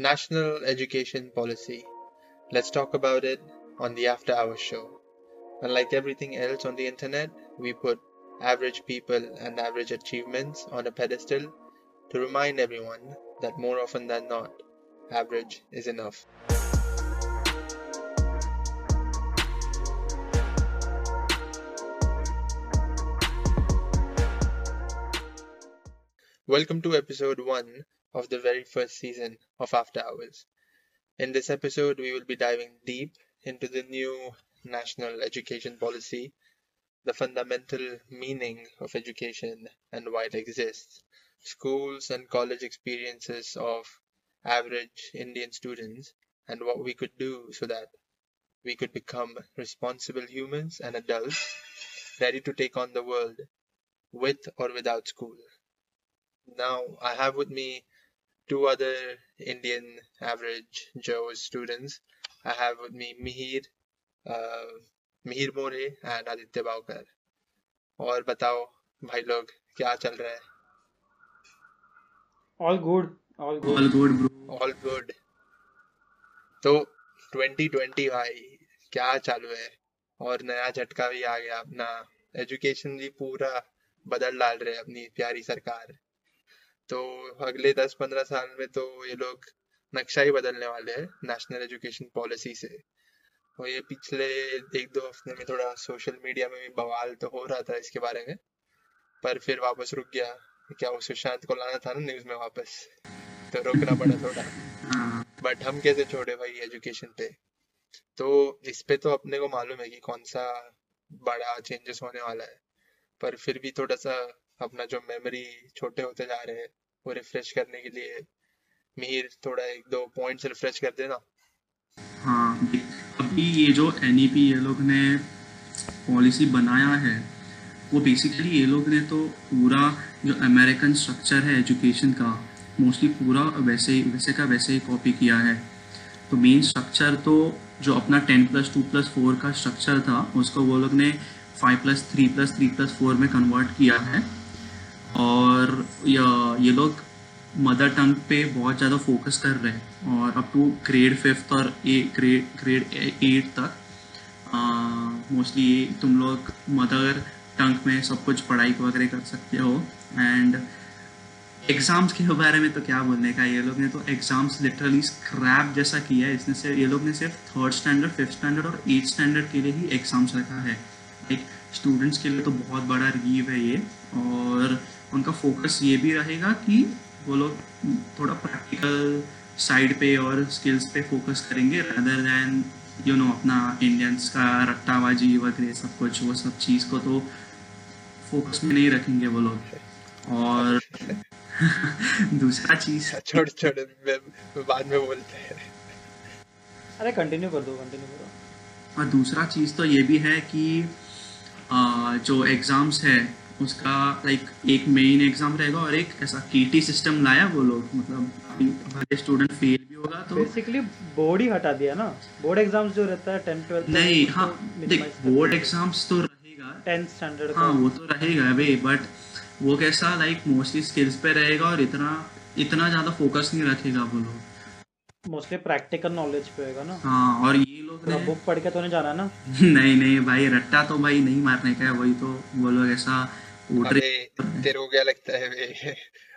National Education Policy. Let's talk about it on the After Hours show. Unlike everything else on the internet, we put average people and average achievements on a pedestal to remind everyone that more often than not, average is enough. Welcome to episode 1 of the very first season of After Hours. In this episode, we will be diving deep into the new national education policy, the fundamental meaning of education and why it exists, schools and college experiences of average Indian students, and what we could do so that we could become responsible humans and adults ready to take on the world with or without school. Now, I have with me two other Indian average Joe students. I have with me Mihir, uh, Mihir More and Aditya Bavkar और बताओ भाई लोग क्या चल रहा है? All good all good all good bro all good तो 2020 भाई क्या चालू है? और नया झटका भी आ गया अपना। एजुकेशन भी पूरा बदल डाल रहे अपनी प्यारी सरकार। तो अगले 10-15 साल में तो ये लोग नक्शा ही बदलने वाले हैं नेशनल एजुकेशन पॉलिसी से। और ये पिछले एक दो हफ़्ते में थोड़ा सोशल मीडिया में भी बवाल तो हो रहा था इसके बारे में, पर फिर वापस रुक गया। क्या वो सुशांत को लाना था ना न्यूज़ में वापस? तो रोकना पड़ा थोड़ा। बट हम कैसे छोड़े भाई एजुकेशन पे? तो इस पे तो अपने को मालूम है कि कौन सा बड़ा चेंजेस होने वाला है। पर फिर भी थोड़ा सा अपना जो मेमोरी छोटे होते जा रहे हैं, वो रिफ्रेश करने के लिए। मीर थोड़ा एक दो पॉइंट्स रिफ्रेश कर देना। हाँ अभी ये जो एनईपी ये लोग ने पॉलिसी बनाया है, वो बेसिकली ये लोग ने तो पूरा जो अमेरिकन स्ट्रक्चर है एजुकेशन का मोस्टली पूरा वैसे ही, वैसे का वैसे ही कॉपी किया है। तो मेन स्ट्रक्चर तो जो अपना ten plus two plus four का स्ट्रक्चर था, उसको वो लोग ने five plus three plus three plus four में कन्वर्ट किया है। और, या, ये लोग मदर टंग पे बहुत ज़्यादा फोकस कर रहे हैं। और अप टू ग्रेड फिफ्थ और ए ग्रेड ग्रेड एट तक मोस्टली तुम लोग मदर टंग में सब कुछ पढ़ाई वगैरह कर सकते हो। एंड एग्ज़ाम्स के बारे में तो क्या बोलने का ये लोग ने तो एग्ज़ाम्स लिटरली स्क्रैप जैसा किया है। इसने से ये लोग ने सिर्फ़ थर्ड स्टैंडर्ड फिफ्थ स्टैंडर्ड और एट स्टैंडर्ड के लिए ही एग्ज़ाम्स रखा है। लाइक स्टूडेंट्स के लिए तो बहुत बड़ा रिलीव है ये। और उनका फोकस ये भी रहेगा कि वो लोग थोड़ा प्रैक्टिकल साइड पे और स्किल्स पे फोकस करेंगे रदर दैन यू नो अपना इंडियंस का रट्टाबाजी वगैरह सब कुछ वो सब चीज़ को तो फोकस में नहीं रखेंगे वो लोग। और दूसरा चीज़ छोड़ छोड़ बाद में बोलते हैं। अरे कंटिन्यू कर दो कंटिन्यू करो। और दूसरा चीज़ तो ये भी है कि आ, जो एग्ज़ाम्स है उसका लाइक एक मेन एग्ज़ाम रहेगा और एक ऐसा केटी सिस्टम लाया वो लोग मतलब हर स्टूडेंट फेल भी होगा तो बेसिकली बोर्ड ही हटा दिया ना। बोर्ड एग्ज़ाम्स जो रहता है 10 12 नहीं हाँ देख बोर्ड एग्ज़ाम्स तो रहेगा। 10 स्टैंडर्ड हाँ वो तो रहेगा भाई बट वो कैसा लाइक मोस्टली स्किल्स पे रहेगा और इतना इतना ज़्यादा फोकस नहीं रखेगा वो लोग। मोस्टली प्रैक्टिकल नॉलेज पे होगा ना। हाँ और ये लोग ने बुक पढ़ के तो नहीं जाना ना। नहीं नहीं भाई रट्टा तो भाई नहीं मारने का है वही तो वो लोग ऐसा अबे तेरे को क्या लगता है वे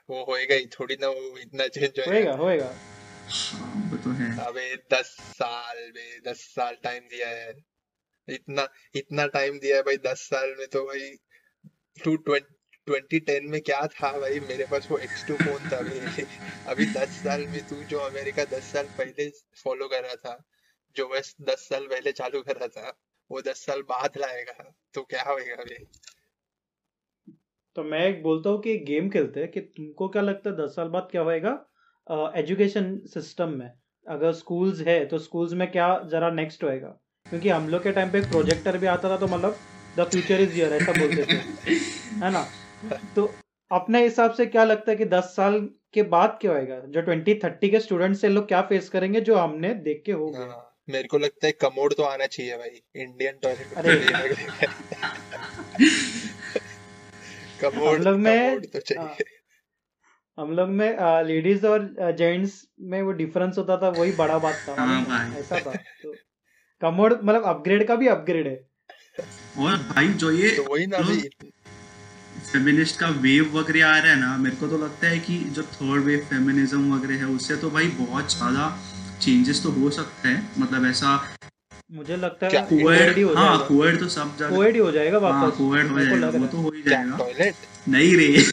वो होएगा ही थोड़ी ना वो इतना चेंज होएगा होएगा। हाँ, वो तो है। अबे दस साल में दस साल टाइम दिया है। इतना इतना टाइम दिया है भाई दस साल में तो भाई टू ट्वेंटी टेन में क्या था भाई? मेरे पास वो एक्स टू फ़ोन था अभी अभी दस साल में तू जो अमेरिका दस साल पहले फॉलो कर रहा था जो वह दस साल पहले चालू कर रहा था वो दस साल बाद लाएगा। तो क्या होएगा अभी तो मैं एक बोलता हूँ कि गेम खेलते हैं कि तुमको क्या लगता है दस साल बाद क्या होएगा? एजुकेशन सिस्टम में। अगर स्कूल्स है तो स्कूल्स में क्या जरा नेक्स्ट होएगा? क्योंकि हम लोग के टाइम पे एक प्रोजेक्टर भी आता था तो मतलब द फ्यूचर इज़ ईयर ऐसा बोलते थे। है ना? तो अपने हिसाब से क्या लगता है कि दस साल के बाद क्या होएगा? जो ट्वेंटी थर्टी के स्टूडेंट से लोग क्या फेस करेंगे जो हमने देख के हो गए हाँ, मेरे को लगता है कमोड तो आना चाहिए भाई। इंडियन टॉयलेट अरे। कमोड में तो हम लोग में लेडीज़ और जेंट्स में वो डिफरेंस होता था वही बड़ा बात था। हाँ है? ऐसा था तो कमोड मतलब अपग्रेड का भी अपग्रेड है। और भाई जो ये तो वही ना फेमिनिस्ट का वेव वगैरह आ रहा है ना मेरे को तो लगता है कि जो थर्ड वेव फेमिनिज्म वगैरह है उससे तो भाई बहुत ज़्यादा चेंजेस तो हो सकता है। मतलब ऐसा मुझे लगता है? कोएड? ही हो हाँ जाएगा। कोएड तो सब जगह कोएड ही हो जाएगा हाँ वापस। कोएड हो जाएगा वो तो हो ही जाएगा। टॉयलेट नहीं रे।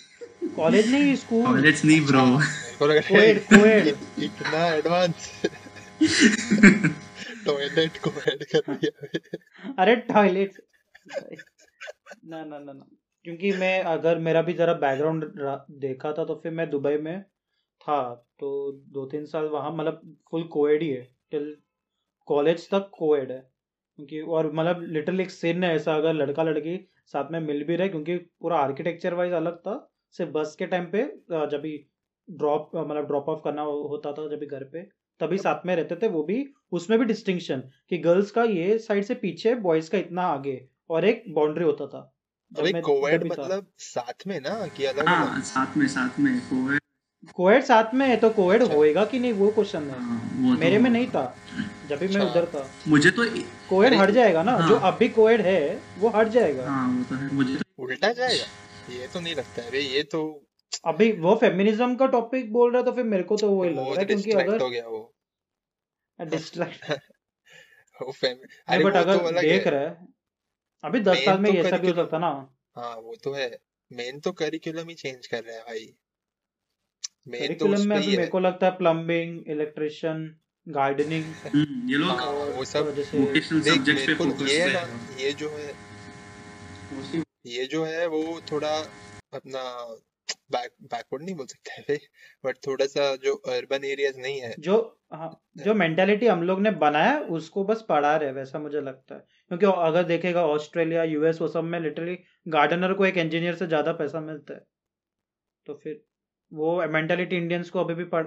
कॉलेज नहीं स्कूल? कॉलेज नहीं ब्रो। हाँ, मेरे को लग रहा है कोएड कोएड। इत- इतना एडवांस टॉयलेट को ऐड कर दिया अरे टॉयलेट ना ना ना ना। क्योंकि मैं अगर मेरा भी जरा बैकग्राउंड देखा था तो फिर मैं दुबई में था तो दो तीन साल वहाँ मतलब फुल कोएड ही है टिल कॉलेज तक कोएड है। क्योंकि और मतलब लिटिल एक सीन है ऐसा अगर लड़का लड़की साथ में मिल भी रहे क्योंकि पूरा आर्किटेक्चर वाइज अलग था। सिर्फ़ बस के टाइम पे जब भी ड्रॉप मतलब ड्रॉप ऑफ़ करना होता था जब भी घर पे तभी साथ में रहते थे वो भी उसमें भी डिस्टिंक्शन कि गर्ल्स का ये साइड से पीछे बॉयज़ का इतना आगे और एक बाउंड्री होता था। मैं कोविड। मतलब साथ में ना कि अलग हाँ साथ में साथ में कोविड कोएड साथ में है तो कोविड अच्छा। होएगा कि नहीं वो क्वेश्चन है। हाँ, वो तो मेरे में नहीं था। जब भी मैं अच्छा। उधर था। मुझे तो कोएड हट जाएगा ना हाँ। जो अभी कोएड है वो हट जाएगा। हाँ वो तो है मुझे तो उल्टा जाएगा? ये तो नहीं लगता है ये तो अभी वो फेमिनिज्म का टॉपिक बोल रहा तो फिर मेरे को तो वही लग रहा है क्योंकि अगर हो गया वो। डिस्ट्रैक्ट वो फेम अरे बट अगर तो देख रहा है अभी दस साल में तो ये सब भी हो सकता ना? हाँ वो तो है। मेन तो करिकुलम ही चेंज कर रहा है भाई। मेन तो करिकुलम में अभी मेरे को लगता है प्लम्बिंग इलेक्ट्रिशियन गार्डनिंग हम्म, ये लोग हाँ वो सब वोकेशनल सब्जेक्ट्स पे फोकस ये है। है ये जो है ये जो है वो थोड़ा अपना बैक बैकवर्ड नहीं बोल सकते हैं बट थोड़ा सा जो अर्बन एरियाज़ नहीं है। जो हाँ जो मेंटालिटी हम लोग ने बनाया उसको बस पढ़ा रहे वैसा मुझे लगता है। क्योंकि अगर देखेगा ऑस्ट्रेलिया यूएस वो सब में लिटरली गार्डनर को एक इंजीनियर से ज़्यादा पैसा मिलता है। तो फिर वो मेंटालिटी इंडियंस को अभी भी पढ़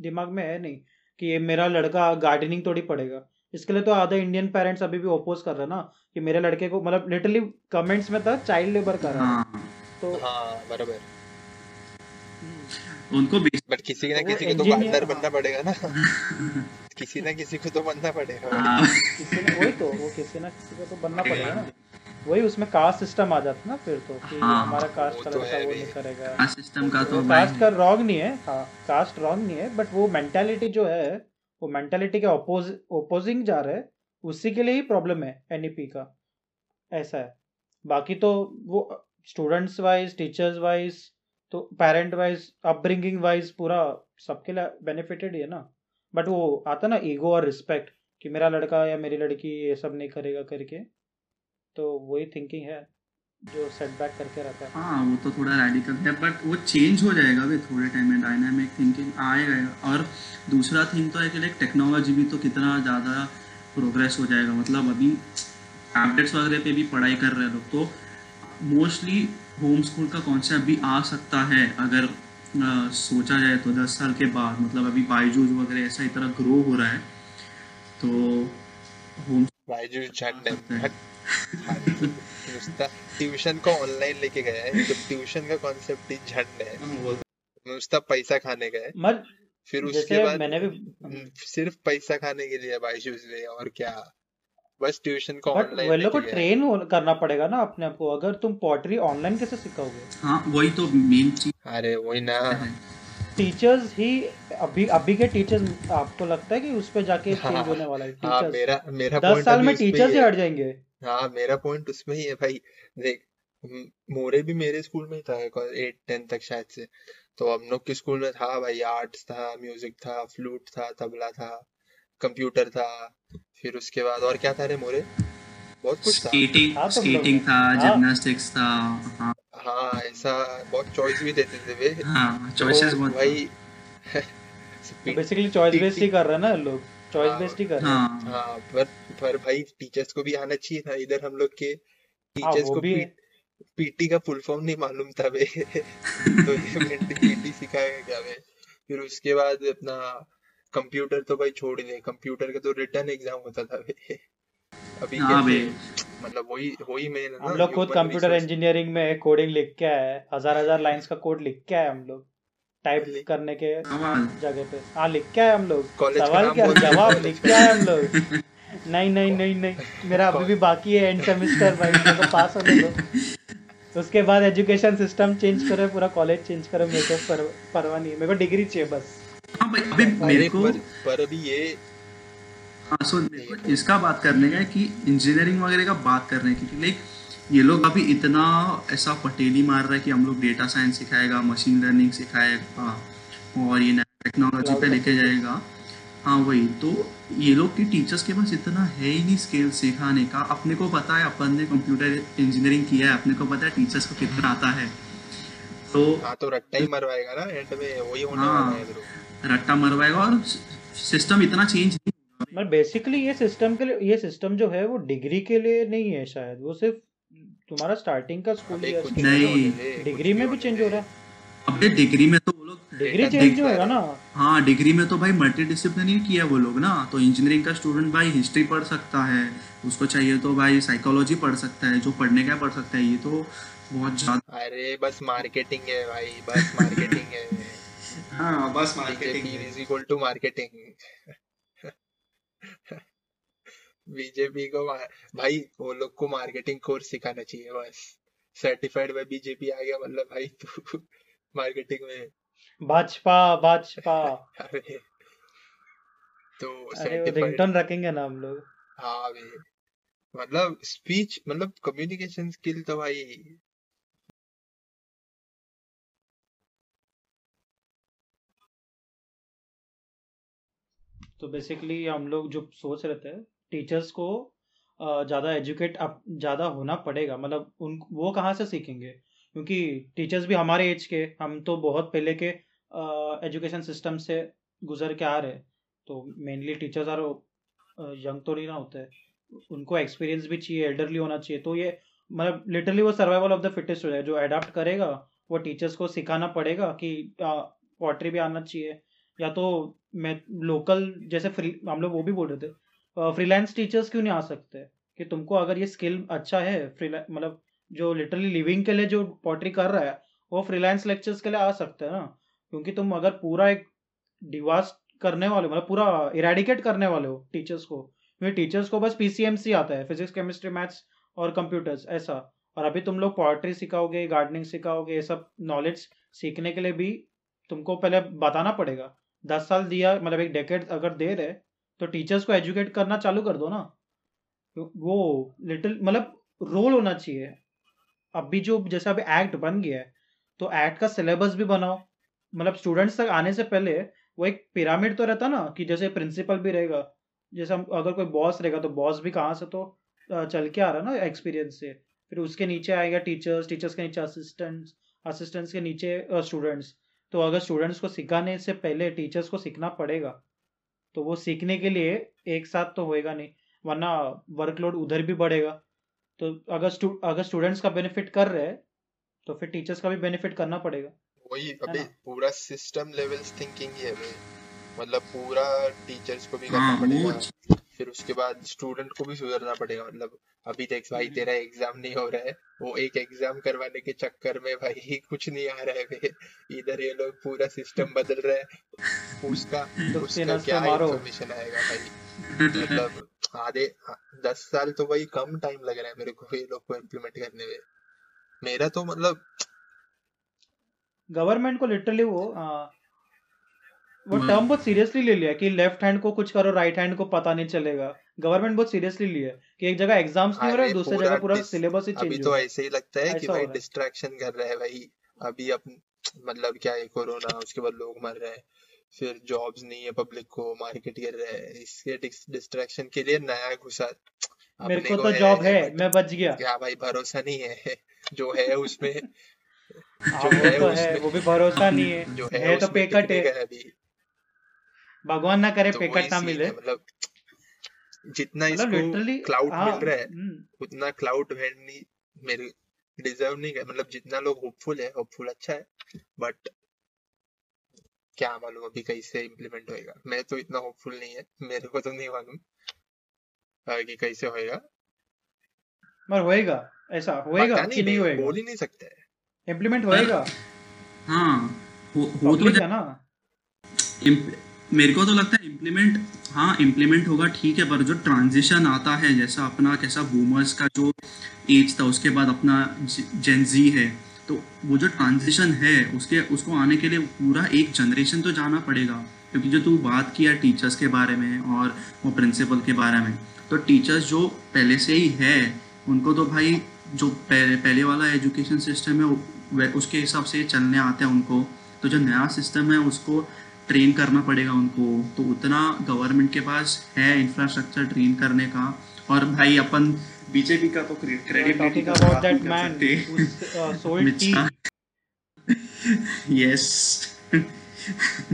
दिमाग में है नहीं। कि मेरा लड़का गार्डनिंग थोड़ी पढ़ेगा। इसके लिए तो आधे इंडियन पेरेंट्स अभी भी ओपोज कर रहे ना कि मेरे लड़के को मतलब लिटरली कमेंट्स में था चाइल्ड लेबर कर रहा है। हाँ। तो हाँ बराबर। हम्म, उनको बेसिक बट किसी ना किसी को तो engineer- बनना पड़ेगा ना। किसी ना किसी को तो बनना पड़ेगा। हाँ, किसी ने वही तो वो किसी ना किसी को तो बनना पड़ेगा ना। वही उसमें कास्ट सिस्टम आ जाता ना फिर तो कि हाँ, हमारा कास्ट वो का तो है वो नहीं करेगा। कास्ट सिस्टम का तो कास्ट का रॉन्ग नहीं है हाँ कास्ट रॉन्ग नहीं है बट वो मेंटालिटी जो है वो मेंटालिटी के ओपोज ओपोजिंग जा रहा है उसी के लिए ही प्रॉब्लम है एनईपी का। ऐसा है। बाकी तो वो स्टूडेंट्स वाइज टीचर्स वाइज तो पेरेंट वाइज अपब्रिंगिंग वाइज पूरा सबके लिए बेनिफिटेड ही है ना। बट वो आता ना ईगो और रिस्पेक्ट कि मेरा लड़का या मेरी लड़की ये सब नहीं करेगा करके। तो वही थिंकिंग है जो सेटबैक करके रहता है। हाँ वो तो थोड़ा रेडिकल है बट वो चेंज हो जाएगा भी थोड़े टाइम में डायनामिक थिंकिंग आएगा और दूसरा थिंग तो है कि लाइक टेक्नोलॉजी भी तो कितना ज़्यादा प्रोग्रेस हो जाएगा। मतलब अभी टैबलेट्स वगैरह पे भी पढ़ाई कर रहे हैं लोग तो मोस्टली होम स्कूल का कॉन्सेप्ट भी आ सकता है अगर अ, सोचा जाए तो दस साल के बाद। मतलब अभी बाईजूस वगैरह ऐसा इतना ग्रो हो रहा है तो होम बायजू है है। हाँ, ट्यूशन को ऑनलाइन लेके गया है तो ट्यूशन का कॉन्सेप्ट ही झंड है। नुसता पैसा खाने का है। मत फिर उसके बाद मैंने भी हम्म, सिर्फ़ पैसा खाने के लिए बायजूस ले और क्या? बस ट्यूशन को ऑनलाइन वे लोग को है। ट्रेन करना पड़ेगा ना अपने आप को। अगर तुम पॉटरी ऑनलाइन कैसे सिखाओगे? हाँ वही तो मेन चीज़। अरे वही ना। टीचर्स ही अभी अभी के टीचर्स आपको लगता है कि उस पे जाके हाँ, चेंज होने वाला है? हाँ टीचर्स मेरा मेरा दस पॉइंट साल में ही टीचर्स ही हट जाएँगे। हाँ मेरा पॉइंट उसमें ही है भाई। देख म- मोरे भी मेरे स्कूल में ही था एट टेंथ तक शायद से। तो हम लोग के स्कूल में था भाई आर्ट्स था म्यूज़िक था फ्लूट था तबला था कंप्यूटर था फिर उसके बाद और क्या था रे मोरे? बहुत कुछ था। स्केटिंग हाँ, स्केटिंग। था हाँ। जिम्नास्टिक्स था हाँ। हाँ ऐसा बहुत चॉइस भी देते थे वे। हाँ चॉइसेस तो बहुत भाई बेसिकली चॉइस बेस्ड ही कर रहे हैं ना लोग। चॉइस हाँ, बेस्ड ही कर रहे हैं। हाँ। हाँ पर पर भाई टीचर्स को भी आना चाहिए था। इधर हम लोग के हाँ टीचर्स को भी पीटी का फुल फॉर्म नहीं मालूम था बे तो ये पीटी सिखाएगा क्या बे फिर उसके बाद अपना कंप्यूटर तो भाई छोड़ ही दे। कंप्यूटर का तो रिटर्न एग्ज़ाम होता था बे अभी हाँ बे मतलब वही वही मेन है हम लोग खुद कंप्यूटर इंजीनियरिंग में कोडिंग लिख के आए हज़ार हज़ार लाइंस का कोड लिख के आए हम लोग। टाइप करने के जगह पे। हाँ लिख के आए हम लोग। सवाल क्या? जवाब लिख के आए हम लोग। नहीं नहीं नहीं नहीं। मेरा अभी भी बाकी है एंड सेमेस्टर भाई। मेरे को पास होने दो। उसके बाद एजुकेशन सिस्टम चेंज करो पूरा कॉलेज चेंज करो। मेरे को पर, परवाह नहीं है। मेरे को डिग्री चाहिए बस। हाँ भाई अभी मेरे को पर, पर अभी ये हाँ सो मेरे को इसका बात करने का है कि इंजीनियरिंग वगैरह का बात करने की लाइक ये लोग अभी इतना ऐसा पटेली मार रहा है कि हम लोग डेटा साइंस सिखाएगा मशीन लर्निंग सिखाएगा और ये टेक्नोलॉजी पे लेके जाएगा। हाँ वही। तो ये लोग के टीचर्स के पास इतना है ही नहीं स्किल सिखाने का। अपने को पता है अपन ने कंप्यूटर इंजीनियरिंग किया है अपने को पता है टीचर्स को कितना आता है। तो हाँ तो रट्टा ही मरवाएगा ना एंड में वही होने हाँ। वाला है रट्टा मरवाएगा और सिस्टम इतना चेंज नहीं मतलब बेसिकली ये सिस्टम के लिए ये सिस्टम जो है वो डिग्री के लिए नहीं है शायद वो सिर्फ़ तुम्हारा स्टार्टिंग का स्कूल अबे नहीं। डिग्री में भी चेंज हो रहा है? अपने डिग्री में तो वो लोग डिग्री चेंज देख होएगा ना? हाँ। डिग्री में तो भाई मल्टी डिसिप्लिनरी किया वो लोग ना। तो इंजीनियरिंग का स्टूडेंट भाई हिस्ट्री पढ़ सकता है। उसको चाहिए तो भाई साइकोलॉजी पढ़ सकता है जो पढ़ने का पढ़ सकता है। ये तो बहुत ज़्यादा अरे बस मार्केटिंग है भाई बस मार्केटिंग है। हाँ बस BJP is equal to marketing BJP को भाई वो लोग को मार्केटिंग कोर्स सिखाना चाहिए बस। सर्टिफाइड बाय बीजेपी आ गया मतलब भाई तू मार्केटिंग में। भाजपा भाजपा। अरे तो रिंगटोन रखेंगे ना हम लोग। हाँ भाई। मतलब स्पीच मतलब कम्युनिकेशन स्किल तो भाई। तो बेसिकली हम लोग जो सोच रहे थे टीचर्स को ज़्यादा एजुकेट अप, ज़्यादा होना पड़ेगा। मतलब उन, वो कहाँ से सीखेंगे? क्योंकि टीचर्स भी हमारे एज के, हम तो बहुत पहले के एजुकेशन सिस्टम से गुजर के आ रहे तो मेनली टीचर्स आर यंग तो नहीं ना होते उनको एक्सपीरियंस भी चाहिए एल्डरली होना चाहिए। तो ये मतलब लिटरली वो सर्वाइवल ऑफ़ द फिटेस्ट हो जाए। जो अडाप्ट करेगा, वो टीचर्स को सिखाना पड़ेगा कि पॉटरी भी आना चाहिए। या तो मैं लोकल जैसे फ्री हम लोग वो भी बोल रहे थे। फ्रीलांस टीचर्स क्यों नहीं आ सकते? कि तुमको अगर ये स्किल अच्छा है मतलब जो लिटरली लिविंग के लिए जो पॉटरी कर रहा है, वो फ्रीलांस लेक्चर्स के लिए आ सकते हैं ना? क्योंकि तुम अगर पूरा एक डिवास्ट करने वाले मतलब पूरा इरेडिकेट करने वाले हो टीचर्स को, क्योंकि टीचर्स को बस पीसीएमसी आता है फिजिक्स केमिस्ट्री मैथ्स और कंप्यूटर्स ऐसा। और अभी तुम लोग पॉटरी सिखाओगे गार्डनिंग सिखाओगे, ये सब नॉलेज सीखने के लिए भी तुमको पहले बताना पड़ेगा। दस साल दिया मतलब एक डेकेट अगर दे रहे तो टीचर्स को एजुकेट करना चालू कर दो ना। वो लिटिल मतलब रोल होना चाहिए। अभी जो, जैसे अभी एक्ट बन गया है तो एक्ट का सिलेबस भी बनाओ। मतलब स्टूडेंट्स तक आने से पहले वो एक पिरामिड तो रहता ना, कि जैसे प्रिंसिपल भी रहेगा, जैसे हम, अगर कोई बॉस रहेगा तो बॉस भी कहाँ से तो चल के आ रहा ना एक्सपीरियंस से। फिर उसके नीचे आएगा टीचर्स टीचर्स के नीचे असिस्टेंट्स असिस्टेंट्स के नीचे स्टूडेंट्स तो अगर स्टूडेंट्स को सिखाने से पहले टीचर्स को सीखना पड़ेगा तो वो सीखने के लिए एक साथ तो होएगा नहीं वरना वर्कलोड उधर भी बढ़ेगा। तो अगर स्टू अगर स्टूडेंट्स का बेनिफिट कर रहे हैं तो फिर टीचर्स का भी बेनिफिट करना पड़ेगा। वही अभी पूरा सिस्टम लेवल थिंकिंग ही है भाई। मतलब पूरा टीचर्स को भी हाँ करना पड़ेगा। फिर उसके बाद स्टूडेंट को भी सुधरना पड़ेगा। मतलब अभी देख भाई हम्म। तेरा एग्ज़ाम नहीं हो रहा है। वो एक एग्ज़ाम करवाने के चक्कर में भाई कुछ नहीं आ रहा है इधर ये लोग पूरा सिस्टम बदल रहे हैं। उसका दुखते उसका क्या मारो। इंफॉर्मेशन आएगा भाई? मतलब आधे दस साल तो भाई कम टाइम लग रहा है मेरे को ये लोग को इम्प्लीमेंट करने में। मेरा तो मतलब गवर्नमेंट को लिटरली वो आ, वो टर्म बहुत सीरियसली ले लिया कि लेफ़्ट हैंड को कुछ करो राइट हैंड को पता नहीं चलेगा। गवर्नमेंट बहुत सीरियसली लिया कि एक जगह एग्ज़ाम्स नहीं हो रहा दूसरी जगह पूरा सिलेबस ही अभी चेंज तो हो रहा ऐसे ही लगता है कि भाई डिस्ट्रैक्शन कर रहा है भाई। अभी अपन मतलब क्या है कोरोना उसके बाद लोग मर रहे हैं। फिर जॉब्स नहीं है पब्लिक को मार्केट कर रहे हैं। इसके डिस्ट्रैक्शन के लिए नया घुसा। मेरे को तो जॉब है मैं बच गया। क्या भाई भरोसा नहीं है। जो है उसमें। हाँ जो है तो है उसमें। वो भी भरोसा नहीं है। जो है है तो उसमें पेकट टिकने है। का है अभी। भगवान ना करे तो पेकट ना मिले। मतलब जितना मतलब इसको लिटरली क्लाउड हाँ मिल रहा है हम्म, उतना क्लाउड नहीं मेरे डिजर्व नहीं कर मतलब जितना लोग होपफुल है होपफुल अच्छा है बट क्या मालूम अभी कैसे इम्प्लीमेंट होएगा। मैं तो इतना होपफुल नहीं है मेरे को तो नहीं मालूम कि कैसे होएगा। मगर होएगा ऐसा होएगा कि नहीं नहीं होएगा। बोल ही नहीं सकता है। इम्प्लीमेंट होएगा। हाँ हो, हो तो ना? मेरे को तो लगता है इम्प्लीमेंट हाँ इम्प्लीमेंट होगा, ठीक है, पर जो ट्रांजिशन आता है, जैसा अपना, कैसा बूमर्स का जो एज था, उसके बाद अपना जेंजी है तो वो जो ट्रांजिशन है, उसके, उसको आने के लिए पूरा एक जनरेशन तो जाना पड़ेगा, क्योंकि जो तू बात किया टीचर्स के बारे में और वो प्रिंसिपल के बारे में तो टीचर्स जो पहले से ही है, उनको तो भाई जो पहले वाला एजुकेशन सिस्टम है उसके हिसाब से चलने आते हैं उनको तो जो नया सिस्टम है, उसको ट्रेन करना पड़ेगा उनको। तो उतना गवर्नमेंट के पास है इंफ्रास्ट्रक्चर ट्रेन करने का। और भाई अपन बीजेपी का तो क्रेडिट मैन यस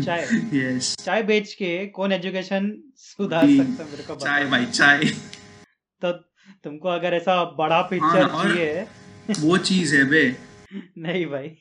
चाय। यस चाय बेच के कौन एजुकेशन सुधार सकता मेरे को चाय भाई चाय। तो तुमको अगर ऐसा बड़ा पिक्चर हाँ, चाहिए। वो चीज़ है बे। नहीं भाई।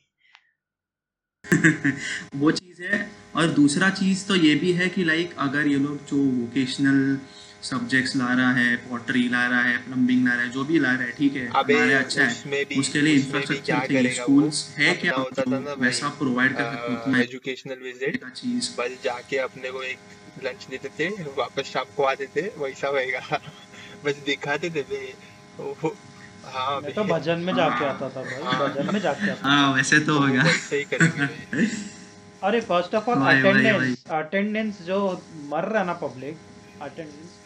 वो चीज़ है। और दूसरा चीज़ तो ये भी है कि लाइक अगर ये लोग जो वोकेशनल सब्जेक्ट्स ला रहा है पॉटरी ला रहा है प्लम्बिंग ला रहा है जो भी ला रहा है ठीक है हमारे अच्छा है। भी उसके लिए इंफ्रास्ट्रक्चर चाहिए स्कूल्स है क्या? होता था ना वैसा प्रोवाइड कर सकते हो एजुकेशनल विज़िट का चीज़? बस जाके अपने को एक लंच देते थे वापस शाम को आते थे वैसा होएगा। बस दिखाते थे वो हाँ मैं तो भजन में जाके। आता था भाई हाँ। भजन में जाके आता हाँ वैसे तो होगा वैसे ही करेंगे अरे first of all attendance attendance जो मर रहा ना public attendance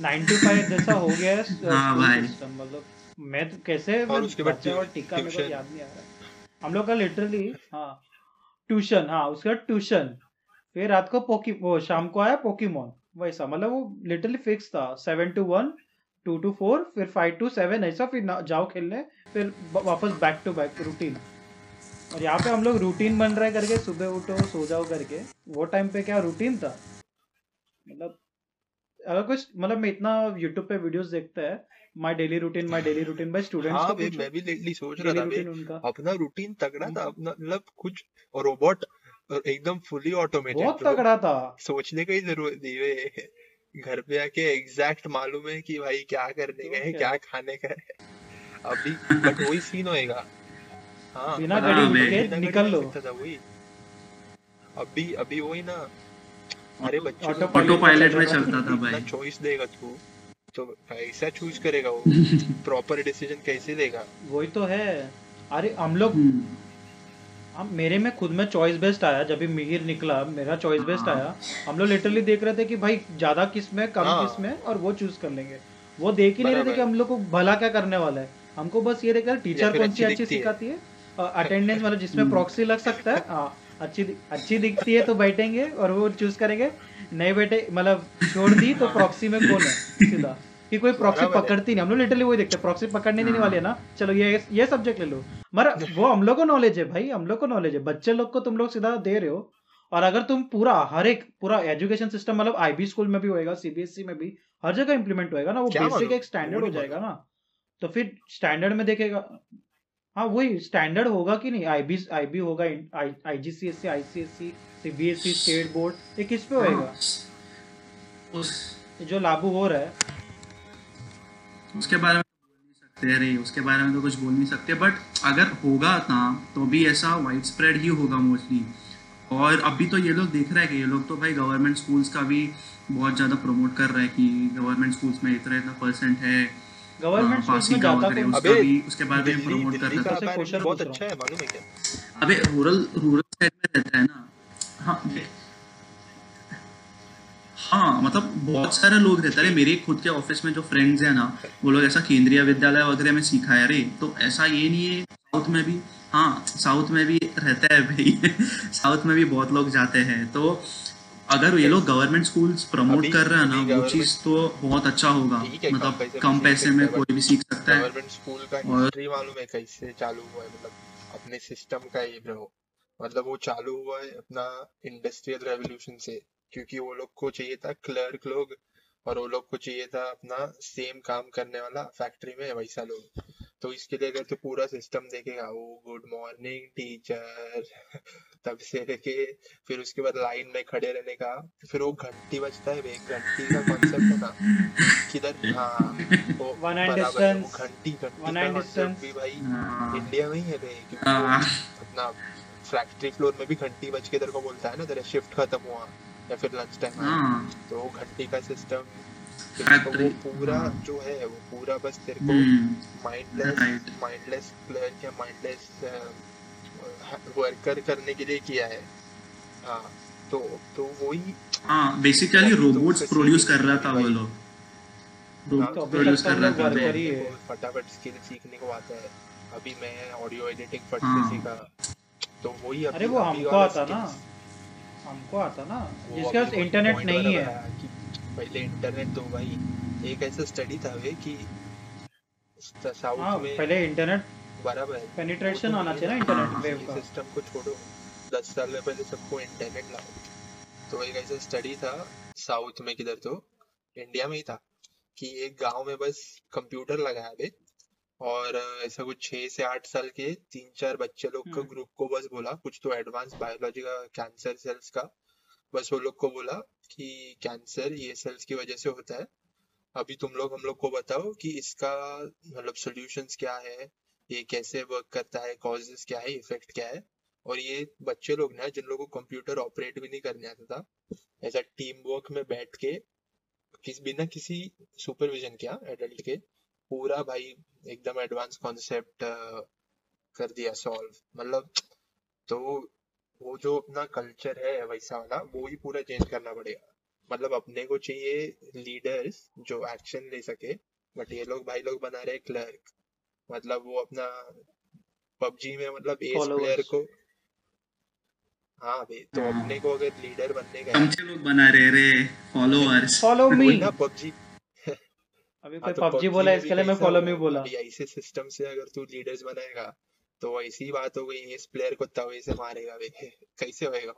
nine to five जैसा हो गया है हाँ, भाई। सिस्टम मतलब मैं तो कैसे और उसके बाद और टीका मेरे को याद नहीं आ रहा हम लोग का लिटरली हाँ ट्यूशन हाँ उसके बाद ट्यूशन फिर रात को पोकी वो शाम को आया पोकीमोन वैसा मतलब वो लिटरली फिक्स था seven two one two two four फिर फाइव टू सेवन ऐसा फिर जाओ खेलने फिर वापस बैक टू बैक रूटीन और यहाँ पे हम लोग रूटीन बन रहा है करके सुबह उठो सो जाओ करके। वो टाइम पे क्या रूटीन था? मतलब अगर कुछ मतलब मैं इतना यूट्यूब पे वीडियोस देखता है my daily routine my daily routine by students हाँ को मैं भी लेटली सोच रहा था उनका। अपना रूटीन तगड़ा था अपना मतलब कुछ रोबोट एकदम फुली ऑटोमेटेड बहुत तगड़ा था। सोचने का ही ज़रूरत नहीं वे घर पे आके एग्जैक्ट मालूम है कि भाई क्या करने का तो है क्या? खाने का है। अभी बट वही सीन होएगा। हाँ बिना पता घड़ी के निकल लो। था वही। अभी अभी वही ना। अरे बच्चों ऑटो पायलट में चलता था भाई। चॉइस देगा तू तो ऐसा चूज़ करेगा वो। प्रॉपर डिसीज़न कैसे लेगा? वही तो है। अरे हम लोग हम्म, हम मेरे में खुद में चॉइस बेस्ट आया जब भी मिहिर निकला मेरा चॉइस बेस्ट हाँ। आया। हम लोग लिटरली देख रहे थे कि भाई ज़्यादा किसमें कम हाँ। किसमें और वो चूज़ कर लेंगे। वो देख ही नहीं रहे थे कि हम लोग को भला क्या करने वाला है। हमको बस ये देखा टीचर कौन सी अच्छी। सिखाती है? अटेंडेंस मतलब जिसमें। प्रॉक्सी लग सकता है। हाँ अच्छी अच्छी दिखती है तो बैठेंगे और वो चूज़ करेंगे। नहीं बैठे मतलब छोड़ दी तो प्रॉक्सी में कौन है? सीधा। कि कोई प्रॉक्सी पकड़ती नहीं। हम लोग लिटरली वही देखते प्रॉक्सी पकड़ने नहीं हाँ। वाली है ना। चलो ये ये सब्जेक्ट ले लो। मगर वो हम लोग को नॉलेज है भाई हम लोग को नॉलेज है। बच्चे लोग को तुम लोग सीधा दे रहे हो। और अगर तुम पूरा हर एक पूरा एजुकेशन सिस्टम मतलब आईबी स्कूल में भी होएगा सीबीएसई में भी हर जगह इंप्लीमेंट होएगा ना वो बेसिक एक स्टैंडर्ड हो जाएगा ना। तो फिर स्टैंडर्ड में देखेगा। हाँ वही स्टैंडर्ड होगा कि नहीं? आईबी आईबी होगा IGCSE ICSE CBSE state board ये किस पे होएगा? हाँ, उस जो लागू हो रहा है। उसके बारे में तो बोल नहीं सकते अरे उसके बारे में तो कुछ बोल नहीं सकते बट अगर होगा ना तो भी ऐसा वाइड स्प्रेड ही होगा मोस्टली और अभी तो ये लोग देख रहे हैं कि ये लोग तो भाई गवर्नमेंट स्कूल्स का भी बहुत ज़्यादा प्रमोट कर रहे हैं कि गवर्नमेंट स्कूल्स में इतना इतना परसेंट है। गवर्नमेंट स्कूल्स में जाता कौन? उसका भी उसके बारे में प्रमोट कर रहे क्वेश्चन बहुत अच्छा है मालूम है क्या? अबे रूरल रूरल साइड में रहता है ना। हाँ हाँ मतलब बहुत सारे लोग रहते हैं। मेरे खुद के ऑफ़िस में जो फ्रेंड्स हैं ना वो लोग ऐसा केंद्रीय विद्यालय वगैरह में सीखा है। रे तो ऐसा ये नहीं है साउथ में भी हाँ साउथ में भी रहता है भाई। साउथ में भी बहुत लोग जाते हैं। तो अगर ये लोग गवर्नमेंट स्कूल्स प्रमोट कर रहे हैं ना वो चीज़ तो बहुत अच्छा होगा। मतलब कम पैसे में कोई भी सीख सकता है। गवर्नमेंट स्कूल का हिस्ट्री मालूम है कैसे चालू हुआ है मतलब अपने सिस्टम का ये मतलब वो चालू हुआ है अपना इंडस्ट्रियल रेवोल्यूशन से। क्योंकि वो लोग को चाहिए था क्लर्क लोग और वो लोग को चाहिए था अपना सेम काम करने वाला फैक्ट्री में वैसा लोग। तो इसके लिए अगर तो पूरा सिस्टम देखेगा वो गुड मॉर्निंग टीचर तब से लेके फिर उसके बाद लाइन में खड़े रहने का फिर वो घंटी बजता है एक घंटी का कॉन्सेप्ट है ना। किधर? हाँ वो बराबर है, वो घंटी घंटी. भी भाई हाँ, इंडिया में ही है क्योंकि हाँ, अपना फैक्ट्री फ्लोर में भी घंटी बज के तेरे को बोलता है ना तेरा शिफ्ट खत्म हुआ। या फिर लंच टाइम हाँ। तो घंटी का सिस्टम फैक्ट्री वो पूरा हाँ। जो है वो पूरा बस तेरे को हम्म। माइंडलेस माइंडलेस क्लर्क या माइंडलेस वर्कर करने के लिए किया है। हाँ तो तो वही हाँ बेसिकली तो रोबोट्स प्रोड्यूस कर रहा था वो लोग। हाँ, रोबोट्स तो प्रोड्यूस तो कर रहा था तो ही है फटाफट स्किल सीखने को आता है। अभी मैं ऑडियो एडिटिंग फट से हाँ। सीखा। तो वही अरे वो हमको आता ना। हमको आता ना जिसके पास इंटरनेट नहीं है। पहले इंटरनेट तो भाई एक ऐसा स्टडी था वे कि हाँ साउथ में पहले इंटरनेट बराबर है। पेनिट्रेशन आना चाहिए ना ना इंटरनेट वेव का। सिस्टम को छोड़ो। दस साल में पहले सबको इंटरनेट लाओ। तो एक ऐसा स्टडी था साउथ में किधर तो इंडिया में ही था कि एक गाँव में बस कंप्यूटर लगाया बे और ऐसा कुछ छह से आठ साल के तीन चार बच्चे लोग का हम्म। ग्रुप को बस बोला कुछ तो एडवांस बायोलॉजी का कैंसर सेल्स का बस वो लोग को बोला कि कैंसर ये सेल्स की वजह से होता है। अभी तुम लोग हम लोग को बताओ कि इसका मतलब सॉल्यूशंस क्या है ये कैसे वर्क करता है कॉजेस क्या है इफ़ेक्ट क्या है? और ये बच्चे लोग ना जिन लोगों को कंप्यूटर ऑपरेट भी नहीं करने आता था ऐसा टीम वर्क में बैठ के किस बिना किसी सुपरविजन किया एडल्ट के पूरा भाई एकदम एडवांस कॉन्सेप्ट कर दिया सॉल्व मतलब तो वो जो अपना कल्चर है वैसा वाला वो ही पूरा चेंज करना पड़ेगा. मतलब अपने को चाहिए लीडर्स जो एक्शन ले सके बट ये लोग भाई लोग बना रहे क्लर्क मतलब वो अपना पबजी में मतलब एस प्लेयर को हाँ भाई तो अपने को अगर लीडर बनने का लोग बना रहे रे? फॉलोअर्स फॉलो मी ना पबजी अभी हाँ कोई तो पबजी बोला इसके लिए मैं कैसा फॉलो मी बोला। ऐसे सिस्टम से अगर तू लीडर्स बनाएगा तो ऐसी बात हो गई इस प्लेयर को तवे से मारेगा वे कैसे होएगा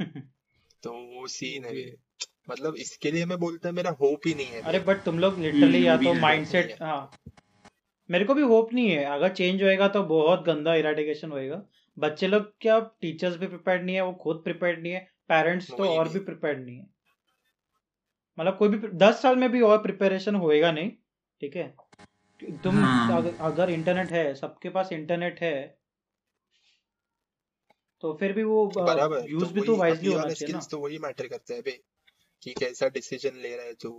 तो वो सीन है। मतलब इसके लिए मैं बोलता मेरा होप ही नहीं है। अरे बट तुम लोग लिटरली या तो है माइंडसेट है। हाँ। मेरे को भी होप नहीं है। अगर चेंज होएगा तो बहुत गंदा इराडिकेशन होएगा। बच्चे लोग क्या टीचर्स भी प्रिपेयर्ड नहीं है वो खुद प्रिपेयर्ड नहीं है पेरेंट्स तो और भी भी प्रिपेयर्ड नहीं है। मतलब कोई भी दस साल में भी और प्रिपरेशन होएगा नहीं ठीक है? तुम हाँ। अगर, अगर इंटरनेट है सबके पास इंटरनेट है तो फिर भी वो बराबर तो यूज़ भी तो वाइजली होना चाहिए ना। तो वही मैटर करता है बे कि कैसा डिसीज़न ले रहा है तू।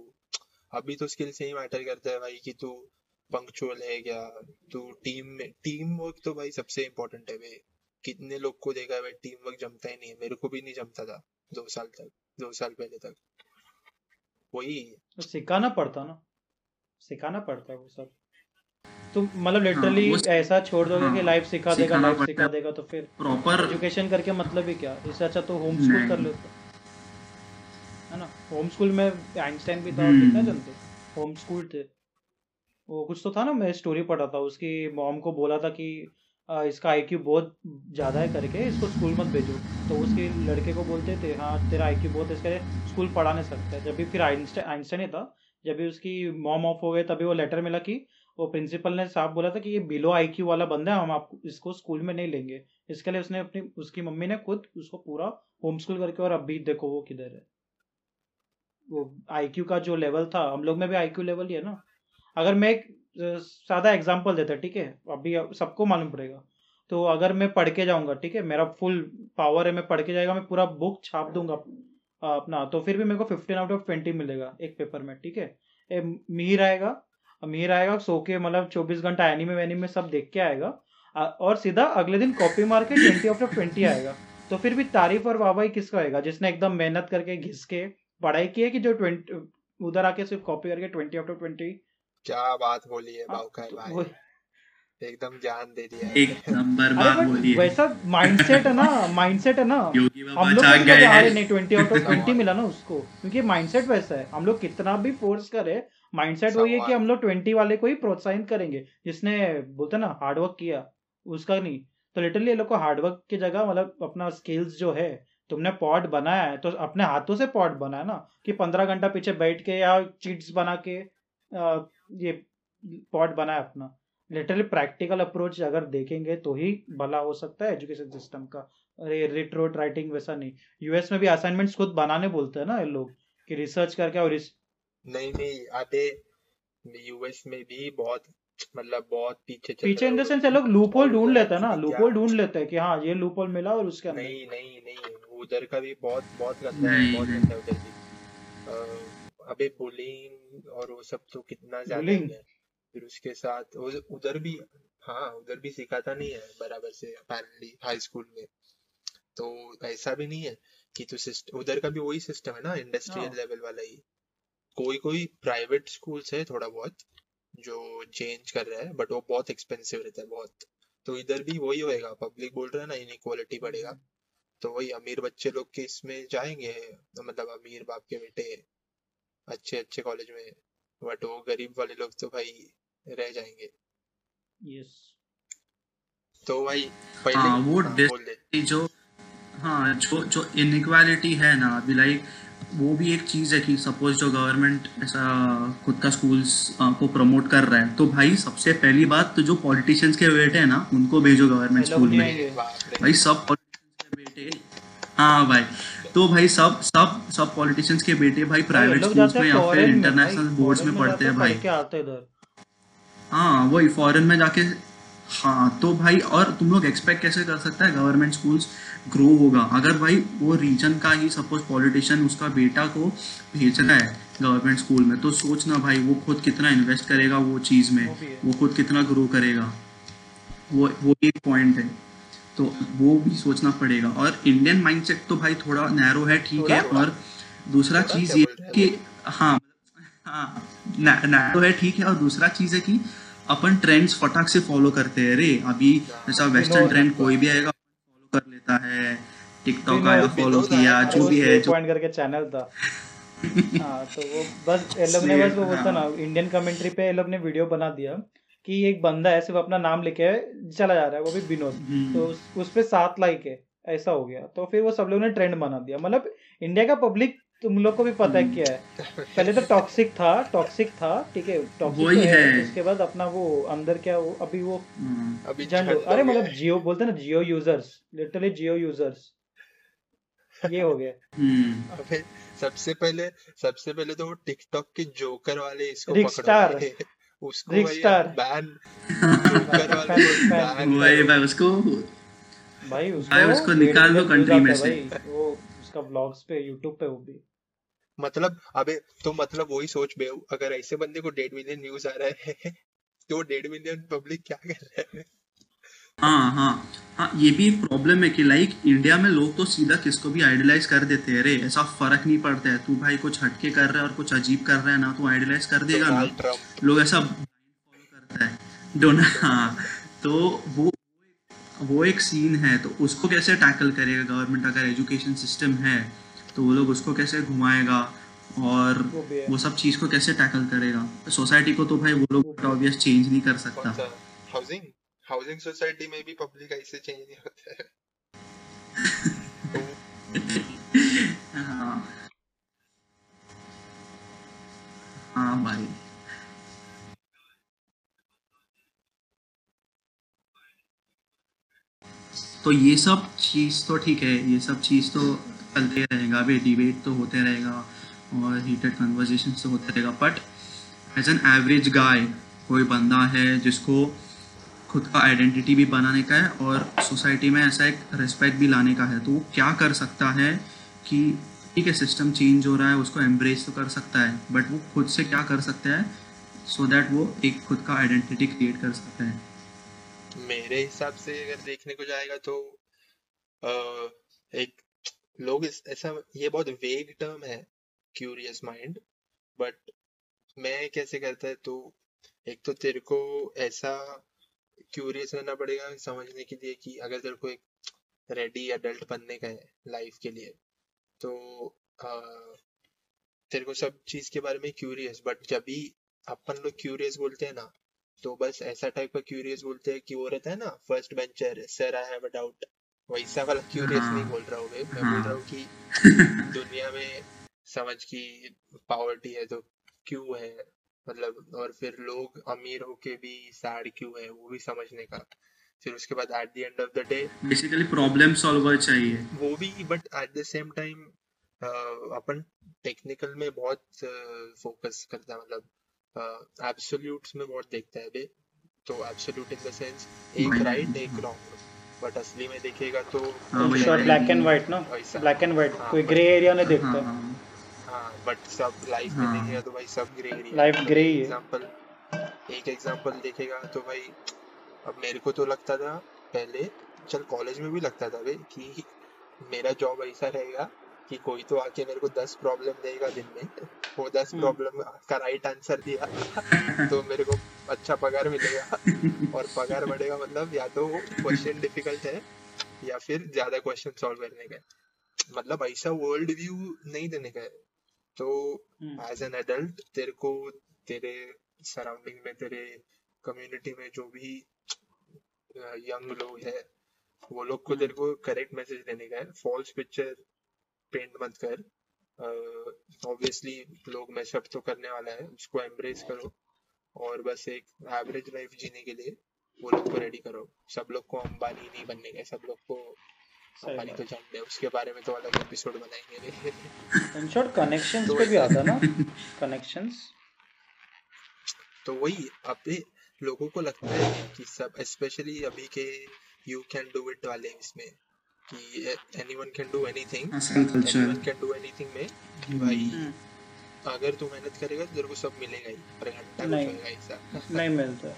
अभी तो स्किल्स यही मैटर करता है भाई कि तू पंक्चुअल है क्या? तू टीम में टीम वर्क तो भाई सबसे इम्पोर्टेंट है बे कितने लोग को देखा है भाई टीम वर्क जमता ही नहीं है। मेरे को भी नहीं जमता था दो साल तक दो साल पहले तक। वही। तो सिखाना पड़ता ना। सिखाना पड़ता है वो सब। तुम मतलब हाँ लिटरली वो ऐसा छोड़ दोगे हाँ, कि हाँ लाइफ सिखा देगा लाइफ सिखा देगा तो फिर प्रॉपर एजुकेशन करके मतलब ही क्या? इससे अच्छा तो होम स्कूल कर लेते है। ना? होम स्कूल में आइंस्टाइन भी था कितना जन थे? होम स्कूल थे। वो कुछ तो था ना मैं स्टोरी पढ़ा था उसकी मॉम को बोला था कि इसका आईक्यू बहुत ज़्यादा है करके, इसको स्कूल मत भेजो। तो उसके लड़के को बोलते थे हाँ तेरा आईक्यू बहुत है, इसके स्कूल पढ़ा नहीं सकता जब भी फिर आइंस्टाइन आइंस्टाइन ही था, जब भी उसकी मॉम ऑफ़ हो गए, तभी वो लेटर मिला कि वो प्रिंसिपल ने साफ़ बोला था कि ये बिलो आईक्यू वाला बंदा है, हम आपको इसको स्कूल में नहीं लेंगे। इसके लिए उसने अपनी, उसकी मम्मी ने खुद उसको पूरा होम स्कूल करके और अभी देखो वो किधर है। वो आईक्यू का जो लेवल था, हम लोग में भी आईक्यू लेवल ही है ना। अगर मैं सादा एग्जांपल देता है ठीक है? अभी सबको मालूम पड़ेगा। तो अगर मैं पढ़ के जाऊँगा ठीक है? मेरा फुल पावर है मैं पढ़ के जाएगा मैं पूरा बुक छाप दूँगा अपना। तो फिर भी मेरे को फिफ्टीन आउट ऑफ़ ट्वेंटी मिलेगा एक पेपर में ठीक है? मीर आएगा मीर आएगा सो के मतलब चौबीस घंटा एनिमे वैनिमे सब देख के आएगा और सीधा अगले दिन कॉपी मार के ट्वेंटी आउट ऑफ़ ट्वेंटी आएगा। तो फिर भी तारीफ़ और वाहवाही किसका आएगा जिसने एकदम मेहनत करके घिस के पढ़ाई की है कि जो ट्वेंटी उधर आके सिर्फ़ कॉपी करके ट्वेंटी आउट ऑफ़ ट्वेंटी क्या बात बोली है हाँ बाउकर तो भाई। वो एकदम जान दे दिया एक नंबर बात बोली है। वैसा माइंडसेट है ना माइंडसेट है ना। हम लोग गए अरे हैं नहीं ट्वेंटी आउट ऑफ़ ट्वेंटी सवाल मिला ना उसको। क्योंकि माइंडसेट वैसा है। हम लोग कितना भी फोर्स करे माइंडसेट वही है कि हम लोग ट्वेंटी वाले को ही प्रोत्साहित करेंगे। जिसने बोलते हैं ना हार्डवर्क किया उसका नहीं। तो लिटरली ये लोग को हार्डवर्क की जगह मतलब अपना स्किल्स जो है तुमने पॉड बनाया है तो अपने हाथों से पॉड बनाया ना कि पंद्रह घंटा पीछे बैठ के या चीट्स बना के ये पॉड बनाया अपना। लिटरली प्रैक्टिकल अप्रोच अगर देखेंगे तो ही भला हो सकता है एजुकेशन सिस्टम का। अरे रिट्रोट राइटिंग वैसा नहीं। यूएस में भी असाइनमेंट्स खुद बनाने बोलते हैं ना ये लोग कि रिसर्च करके और इस नहीं नहीं आते यूएस में भी बहुत मतलब बहुत पीछे चल पीछे इन द सेंस ये लोग लूप होल ढूंढ लेते हैं ना भी लूप होल ढूंढ लेते हैं कि हाँ ये लूप होल मिला और उसके अंदर। नहीं नहीं नहीं उधर का भी बहुत बहुत गंदा है बहुत गंदा है उधर भी अबे बुलिंग और वो सब तो कितना ज़्यादा ही है। फिर उसके साथ उधर भी हाँ उधर भी सिखाता नहीं है बराबर से अपेरेंटली हाई स्कूल में। तो ऐसा भी नहीं है कि तू सिस्टम उधर का भी वही सिस्टम है ना इंडस्ट्रियल हाँ। लेवल वाला ही। कोई कोई प्राइवेट स्कूल्स है थोड़ा बहुत जो चेंज कर रहा है बट वो बहुत एक्सपेंसिव रहता है बहुत। तो इधर भी वही होएगा पब्लिक बोल रहा है ना इनइक्वालिटी बढ़ेगा। तो वही अमीर बच्चे लोग के इसमें जाएँगे तो मतलब अमीर बाप के बेटे। अच्छे अच्छे कॉलेज में बट वो गरीब वाले लोग तो भाई रह जाएँगे। यस तो भाई पहले हाँ वो हाँ बोल दे। जो हाँ जो जो इनइक्वालिटी है ना अभी लाइक वो भी एक चीज़ है कि सपोज़ जो गवर्नमेंट ऐसा खुद का स्कूल्स को प्रमोट कर रहा है तो भाई सबसे पहली बात तो जो पॉलिटिशियंस के बेटे हैं ना उनको भेजो गवर्नमेंट स्कूल में। भाई सब पॉलिटिशियंस के बेटे। हाँ भाई तो भाई सब सब सब पॉलिटिशियंस के बेटे भाई प्राइवेट स्कूल्स में या फिर इंटरनेशनल बोर्ड्स में पढ़ते हैं भाई। के आते इधर। हाँ वही फॉरेन में जाके हाँ तो भाई और तुम लोग एक्सपेक्ट कैसे कर सकता है गवर्नमेंट स्कूल्स ग्रो होगा? अगर भाई वो रीजन का ही सपोज़ पॉलिटिशियन उसका बेटा को भेज रहा है गवर्नमेंट स्कूल में तो सोचना भाई वो खुद कितना इन्वेस्ट करेगा वो चीज़ में वो वो खुद कितना ग्रो करेगा? वो वो एक पॉइंट है। तो वो भी सोचना पड़ेगा। और इंडियन माइंडसेट तो भाई थोड़ा नैरो है ठीक है और दूसरा चीज़ ये हैं कि हाँ हाँ नैरो है ठीक है और दूसरा चीज़ है कि अपन ट्रेंड्स फटाक से फॉलो करते हैं। रे अभी जैसा हाँ वेस्टर्न ट्रेंड कोई भी आएगा फॉलो कर लेता है। टिकटॉक आया फॉलो किया जो भी है जो करके चैनल था। हाँ तो वो बस लोग ने बस वो बोलता ना हाँ इंडियन कमेंट्री पे लोग ने वीडियो बना दिया। कि एक बंदा है सिर्फ़ अपना नाम लिखे चला जा रहा है वो भी विनोद। तो हम्म, उस, उस पे सात लाइक है ऐसा हो गया। तो फिर वो सब लोग ने ट्रेंड बना दिया। मतलब इंडिया का पब्लिक तुम लोग को भी पता है हम्म, क्या है। पहले तो टॉक्सिक था टॉक्सिक था ठीक है टॉक्सिक तो है है। उसके बाद अपना वो अंदर क्या वो अभी वो हम्म, अभी अरे मतलब जियो बोलते ना Jio users literally Jio users ये हो गया। हम्म, अबे सबसे पहले सबसे पहले तो वो टिकटॉक के जोकर वाले इसको रिक स्टार पकड़वाए उसको भाई बैन भाई भाई उसको भाई भाई उसको उसको डेढ़ निकाल दो कंट्री में से। वो उसका ब्लॉग्स पे यूट्यूब पे वो भी। मतलब अबे तो मतलब वही सोच बे अगर ऐसे बंदे को डेढ़ मिलियन व्यूज़ आ रहा है तो डेढ़ मिलियन पब्लिक क्या कर रहा है? हाँ हाँ। हाँ ये भी एक प्रॉब्लम है कि लाइक इंडिया में लोग तो सीधा किसको भी आइडलाइज कर देते हैं रे ऐसा फ़र्क नहीं पड़ता है तू भाई कुछ हटके कर रहा है और कुछ अजीब कर रहा है ना तो आइडलाइज कर देगा ना। लोग ऐसा फॉलो करता है। डोना हाँ तो वो वो एक सीन है तो उसको कैसे टैकल करेगा गवर्नमेंट अगर एजुकेशन सिस्टम है तो वो लोग उसको कैसे घुमाएगा और वो वो सब चीज़ को कैसे टैकल करेगा? सोसाइटी को तो भाई वो वो लोग ऑब्वियस चेंज नहीं कर सकता। हाउसिंग हाउसिंग सोसाइटी में भी पब्लिक ऐसे चेंज नहीं होता है। हाँ। हाँ तो ये सब चीज़ तो ठीक है, ये सब चीज़ तो चलते रहेगा, अभी डिबेट तो होते रहेगा और हीटेड कन्वर्जेशन तो होते रहेगा but as an average guy कोई बंदा है जिसको खुद का आइडेंटिटी भी बनाने का है और सोसाइटी में ऐसा एक रिस्पेक्ट भी लाने का है। तो वो क्या कर सकता है कि ठीक है सिस्टम चेंज हो रहा है उसको एम्ब्रेस तो कर सकता है बट वो खुद से क्या कर सकता है? सो so दैट वो एक खुद का आइडेंटिटी क्रिएट कर सकता है। मेरे हिसाब से अगर देखने को जाएगा तो अ, एक लोग इस ऐसा ये बहुत वेग टर्म है क्यूरियस माइंड बट मैं कैसे करता है तो एक तो तेरे को ऐसा क्यूरियस रहना पड़ेगा समझने के लिए कि अगर तेरे को एक रेडी अडल्ट बनने का है लाइफ के लिए तो अ, तेरे को सब चीज़ के बारे में क्यूरियस बट जब भी अपन लोग क्यूरियस बोलते हैं ना तो बस ऐसा टाइप का क्यूरियस बोलते हैं कि वो रहता है ना first bencher sir I have a doubt वैसा वाला क्यूरियस नहीं हाँ। बोल रहा हूँ मैं बोल रहा हूँ कि दुनिया में समझ की पावर्टी है तो क्यों है? मतलब और फिर लोग अमीर होके भी सैड क्यों है वो भी समझने का। फिर उसके बाद at the end of the day basically problem solver चाहिए। वो भी but at the same time upon technical में बहुत फोकस uh, करता है मतलब एब्सोल्यूट्स uh, में बहुत देखता है बे तो एब्सोल्यूट इन द सेंस एक राइट एक। रॉन्ग बट असली में देखेगा तो. ब्लैक एंड व्हाइट ना ब्लैक एंड व्हाइट कोई ग्रे एरिया नहीं हाँ, देखता हाँ, हाँ। बट सब लाइफ में हाँ। देखेगा तो भाई सब ग्रे एरिया Life grey ही है। एग्जांपल एक एग्जांपल देखेगा तो भाई अब मेरे को तो लगता था पहले चल कॉलेज में भी लगता था भाई कि मेरा जॉब ऐसा रहेगा कि कोई तो आके मेरे को दस प्रॉब्लम देगा दिन में वो दस हम्म। प्रॉब्लम का राइट आंसर दिया तो मेरे को अच्छा पगार मिलेगा और पगार बढ़ेगा मतलब या तो क्वेश्चन डिफ़िकल्ट है या फिर ज़्यादा क्वेश्चन सॉल्व करने का मतलब ऐसा वर्ल्ड व्यू नहीं देने का है तो एज एन एडल्ट तेरे को तेरे सराउंडिंग में तेरे कम्युनिटी में जो भी यंग लोग है वो लोग को हम्म। तेरे को करेक्ट मैसेज देने का है। फॉल्स पिक्चर पेंट मत कर। ऑब्वियसली uh, लोग मैशअप तो करने वाला है उसको एम्ब्रेस करो और बस एक एवरेज लाइफ जीने के लिए वो लोग को रेडी करो। सब लोग को अंबानी नहीं बनने का सब लोग को सही तो जानते हैं उसके बारे में तो अलग एपिसोड बनाएँगे। इन शॉर्ट कनेक्शंस पे भी आता ना? कनेक्शंस तो वही अभी लोगों को लगता है कि सब स्पेशली अभी के यू कैन डू इट वाले इसमें कि anyone can do anything anyone can do anything में भाई हम्म, अगर तू मेहनत करेगा तो तेरे को सब मिलेगा ही पर घंटा नहीं। होएगा ऐसा। नहीं मिलता।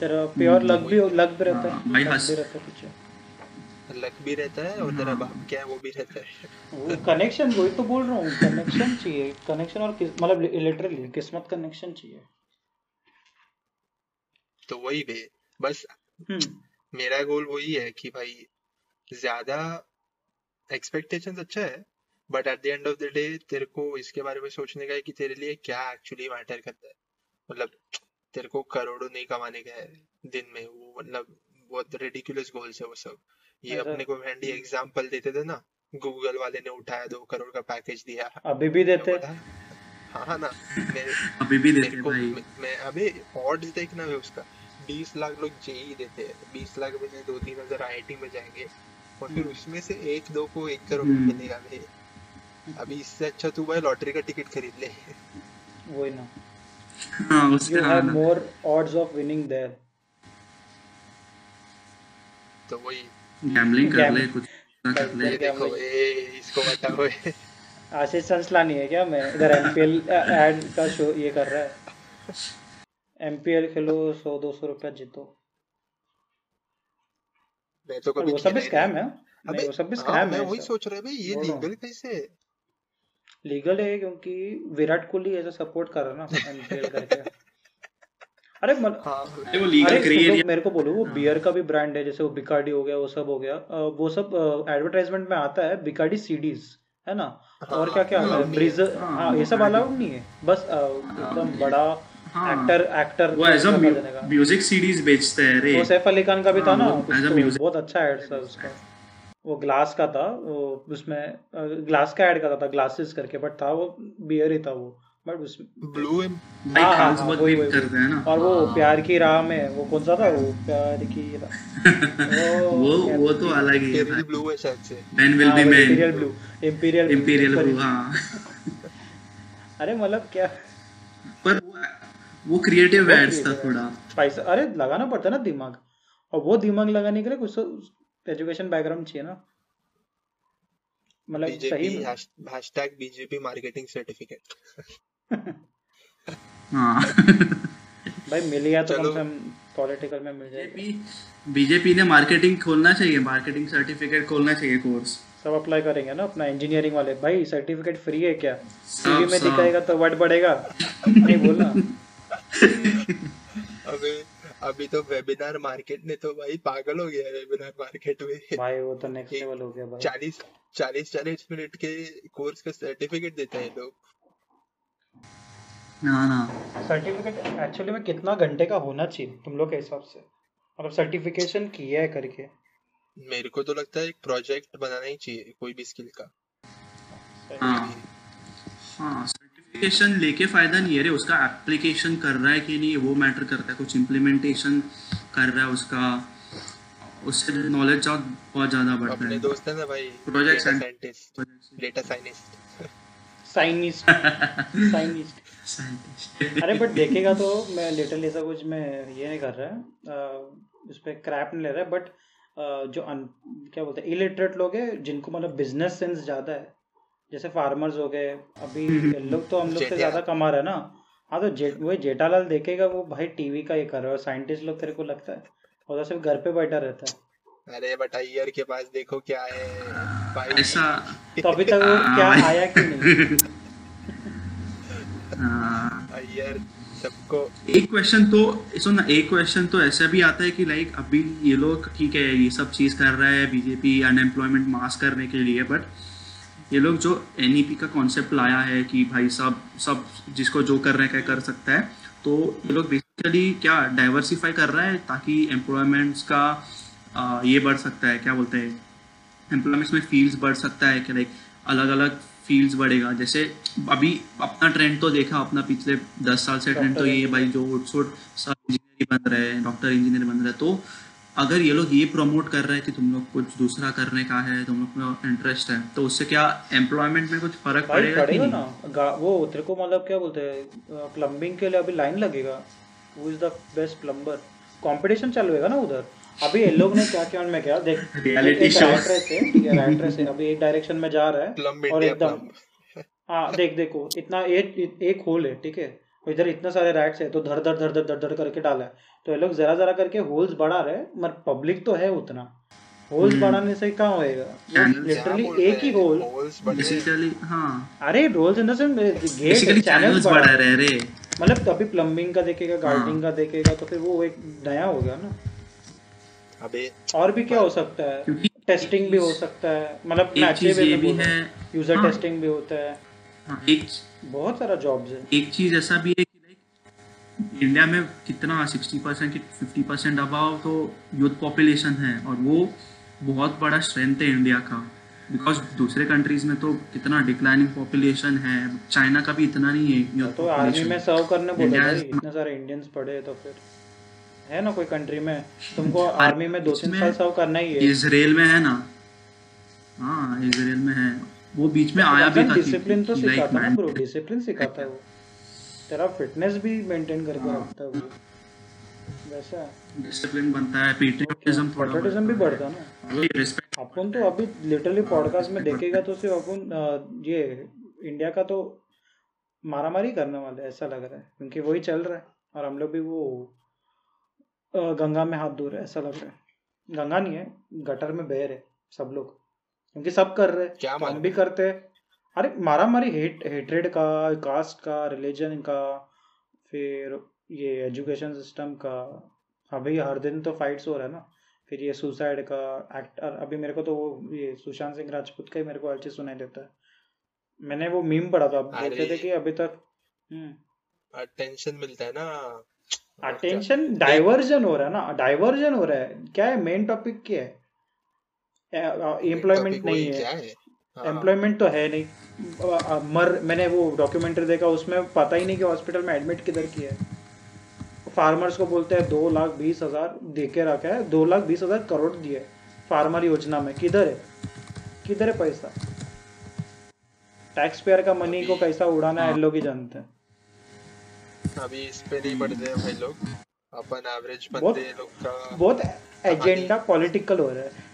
तेरा प्योर लक भी लक भी रहता हाँ, है भाई हंस- भी रहता है लक भी रहता है और तेरा हाँ। बाप क्या है वो भी रहता है। वो कनेक्शन वही तो बोल रहा हूँ कनेक्शन चाहिए। कनेक्शन और मतलब लिटरली किस्मत कनेक्शन चाहिए। तो वही भी बस हम्म। मेरा गोल वही है कि भाई ज़्यादा एक्सपेक्टेशंस अच्छा है but at the end of the day तेरे को इसके बारे में सोचने का है कि तेरे लिए क्या एक्चुअली मैटर करता है। मतलब तेरे को करोड़ों नहीं कमाने का है दिन में वो मतलब बहुत रेडिकुलस गोल्स है वो सब। ये अपने को हैंडी एग्जांपल देते थे ना गूगल वाले ने उठाया दो करोड़ का पैकेज दिया। अभी भी देते? हाँ हाँ ना मेरे अभी भी देते मेरे हैं को भाई। मैं, मैं अबे ऑड्स देखना है उसका। बीस लाख लोग जेई देते हैं। बीस लाख में से दो तीन हज़ार आईआईटी में जाएँगे। और फिर हम्म। उसमें से एक दो को एक करोड़ हम्म। मिलेगा भाई। अभी इससे अच्छा तू भाई लॉटरी का टिकट खरीद ले। वही ना। हाँ यू हाँ हैव ना। More odds of winning there तो वही। गैम्बलिंग कर ले कुछ ना कर ले। देखो ए इसको बताओ आशीष संसलानी है क्या? मैं इधर एमपीएल एड का शो ये कर रहा है। एमपीएल खेलो सौ दो सौ रुपया जीतो। मैं तो कभी वो सब ही स्कैम है। अबे वो सब हाँ स्कैम मैं है वही सोच रहा है भाई ये लीगल कैसे है? लीगल है क्योंकि विराट कोहली ऐसा सपोर्ट कर रहा है ना एमपीएल करके। अरे मल, हाँ। वो लीगल अरे ग्रे तुम एरिया मेरे को बोलो वो हाँ। बियर का भी ब्रांड है जैसे वो बिकाडी हो गया वो सब हो गया। वो सब एडवर्टाइजमेंट में आता है बिकाडी सीडीज है ना? और हाँ, क्या क्या आता हाँ, है ब्रीजर हाँ, हाँ ये सब अलाउड नहीं है। बस एकदम बड़ा हाँ। एक्टर एक्टर वो एज अ म्यूज़िक सीडीज बेचते हैं रे। वो सैफ अली खान का भी था हाँ, ना बहुत अच्छा एड था उसका। वो ग्लास का था वो उसमें ग्लास का ऐड करता था ग्लासेस करके बट था वो बियर ही था वो। बट उसमें ब्लू भाई हाँ, हाँ, हैं ना। और वो हाँ। प्यार की राह में वो कौन सा था? वो प्यार की राह। वो वो तो अलग ही है ब्लू है शायद से। Man will be imperial blue imperial imperial blue हाँ। अरे मतलब क्या? पर वो- वो क्रिएटिव एड्स था थोड़ा। पैसा अरे लगाना पड़ता ना दिमाग। और वो दिमाग लगाने के लिए कुछ तो एजुकेशन बैकग्राउंड चाहिए ना। मतलब सही हैशटैग बीजेपी मार्केटिंग सर्टिफिकेट हाँ। भाई मिल गया तो कम से कम पॉलिटिकल में मिल जाएगा। बीजेपी बीजेपी ने मार्केटिंग खोलना चाहिए मार्केटिंग सर्टिफिकेट खोलना चाहिए कोर्स सब अप्लाई करेंगे ना अपना इंजीनियरिंग वाले। भाई सर्टिफिकेट फ्री है क्या? सीवी में दिखाएगा तो वर्ड बढ़ेगा। नहीं बोलना। अबे अभी तो वेबिनार मार्केट ने तो भाई पागल हो गया वेबिनार मार्केट में। भाई वो तो नेक्स्ट लेवल हो गया भाई। चालीस चालीस चालीस मिनट के कोर्स का सर्टिफिकेट देते हैं लोग। ना ना। सर्टिफिकेट एक्चुअली में कितना घंटे का होना चाहिए तुम लोग के हिसाब से? मतलब सर्टिफिकेशन किया है करके। मेरे को तो लगता है एक प्रोजेक्ट बनाना ही चाहिए कोई भी स्किल का। हाँ। हाँ सर्टिफिकेशन लेके फ़ायदा नहीं है रे उसका एप्लीकेशन कर रहा है कि नहीं वो मैटर करता है। कुछ इम्प्लीमेंटेशन कर रहा है उसका उससे नॉलेज बहुत ज़्यादा बढ़ता अपने है। दोस्त है ना भाई and- scientist data scientist scientist scientist scientist अरे बट देखेगा तो मैं लिटरली ऐसा कुछ मैं ये नहीं कर रहा है उस पर क्रैप नहीं ले रहा है बट जो अन, क्या बोलते हैं इलिटरेट लोग हैं जिनको मतलब बिज़नेस सेंस ज़्यादा है जैसे फार्मर्स हो गए अभी। लोग तो हम लोग से ज़्यादा कमा रहे हैं ना। हाँ तो जे वही जेठालाल देखेगा वो भाई टीवी का ये कर रहा है साइंटिस्ट लोग तेरे को लगता है और तो सिर्फ़ घर पे बैठा रहता है। अरे बट अय्यर के पास देखो क्या है भाई। ऐसा तो अभी तक वो क्या हाँ। आया कि नहीं? हाँ, अय्यर सबको। एक क्वेश्चन तो सुन ना एक क्वेश्चन तो ऐसा भी आता है कि लाइक अभी ये लोग ठीक है ये सब चीज़ कर रहा है बीजेपी अनएम्प्लॉयमेंट मास करने के लिए बट ये लोग जो एनईपी का कॉन्सेप्ट लाया है कि भाई सब सब जिसको जो कर रहे हैं क्या कर सकता है तो ये लोग बेसिकली क्या डाइवर्सिफाई कर रहा है ताकि एम्प्लॉयमेंट्स का आ, ये बढ़ सकता है क्या बोलते हैं एम्प्लॉयमेंट्स में फील्ड्स बढ़ सकता है कि लाइक अलग अलग फील्ड्स बढ़ेगा। जैसे अभी अपना ट्रेंड तो देखा अपना पिछले दस साल से ट्रेंड तो ये भाई जो उठसुट सब इंजीनियर बन रहे हैं डॉक्टर इंजीनियर बन रहे हैं तो अगर ये लोग ये प्रमोट कर रहे हैं कि तुम लोग कुछ दूसरा करने का है तुम लोग में इंटरेस्ट है तो उससे क्या एम्प्लॉयमेंट में कुछ फ़र्क पड़ेगा कि नहीं? ना। वो तेरे को मतलब क्या बोलते हैं प्लम्बिंग के लिए अभी लाइन लगेगा। Who is the best plumber competition चालू होगा ना उधर। अभी ये लोग ने क्या क्या उनमें क्या? देख है है रैट रेस है। अभी एक डायरेक्शन में जा रहा है और एकदम हाँ देख देखो इतना एक एक होल है ठीक है? इधर इतने सारे रैट्स है तो धर धर धर धर धर धर करके डाला है। तो ये लोग जरा जरा करके होल्स बढ़ा रहे मगर पब्लिक तो है उतना। होल्स हम्म। बढ़ाने से क्या होएगा लिटरली एक ही होल होल्स बेसिकली हाँ। अरे roles in the sense get basically channels बढ़ा रहे हैं रे। मतलब कभी प्लम्बिंग का देखेगा हाँ। गार्डनिंग का देखेगा तो फिर वो एक नया हो गया ना। अबे और भी क्या हो सकता है? क्योंकि टेस्टिंग भी हो सकता है। मतलब मैं एक चीज़ ये भी है। यूज़र हाँ। टेस्टिंग भी होता है। हाँ, एक बहुत सारा जॉब्स है। एक चीज़ ऐसा भी है कि लाइक इंडिया में कितना सिक्सटी परसेंट की फिफ्टी परसेंट अबाव तो यूथ पॉपुलेशन है और वो बहुत बड़ा स्ट्रेंथ है इंडिया का। बिकॉज़ दूसरे कंट्रीज़ में तो कितना डिक्लाइनिंग पॉपुलेशन है। चाइना का भी इतना नहीं है तो आर्मी में सर्व करने बोले इतने सारे इंडियंस पढ़े तो फिर। है ना कोई कंट्री में? तुमको आर्मी में दो तीन साल सर्व करना ही है। इसराइल में है ना? हाँ इसराइल में है। वो बीच में आया भी था डिसिप्लिन तो सिखाता है ब्रो डिसिप्लिन सिखाता है वो। तेरा फिटनेस भी मेंटेन करके हाँ। रखता है वो। वैसा डिसिप्लिन बनता है पेट्रियटिज्म थोड़ा पेट्रोटिज्म भी बढ़ता है ना। वही रिस्पेक्ट अपन तो अभी लिटरली पॉडकास्ट में देखेगा तो सिर्फ़ अपन ये इंडिया का तो मारामारी करने वाले ऐसा लग रहा है। क्योंकि वही चल रहा है। और हम लोग भी वो गंगा में हाथ धो रहे हैं ऐसा लग रहा है। गंगा नहीं है गटर में बह रहे सब लोग। क्योंकि सब कर रहे क्या तो हम भी करते हैं। अरे मारामारी हेट हेट्रेड का कास्ट का रिलीजन का फिर ये एजुकेशन सिस्टम का। अभी हर दिन तो फाइट्स हो रहा है ना। फिर ये सुसाइड का एक्टर अभी मेरे को तो वो ये सुशांत सिंह राजपूत का ही मेरे को हर चीज़ सुनाई देता है। मैंने वो मीम पढ़ा था बोलते थे कि अभी तक? अटेंशन मिलता है ना। अटेंशन डाइवर्जन हो रहा है ना? डाइवर्जन हो रहा है। क्या है? मेन टॉपिक क्या है? एम्प्लॉयमेंट नहीं है। क्या है? हाँ, एम्प्लॉयमेंट तो है नहीं। अ- अ- मर मैंने वो डॉक्यूमेंट्री देखा उसमें पता ही नहीं कि हॉस्पिटल में एडमिट किधर किया है। फार्मर्स को बोलते हैं दो लाख बीस हज़ार दे के रखा है। दो लाख बीस हज़ार करोड़ दिए फार्मर योजना में। किधर है? किधर है पैसा? टैक्स पेयर का मनी को कैसा उड़ाना है हाँ। लोग ही जानते हैं। अभी इस पे नहीं पढ़ते हैं भाई लोग। अपन एवरेज बंदे लोग का बहुत एजेंडा पॉलिटिकल हो रहा है।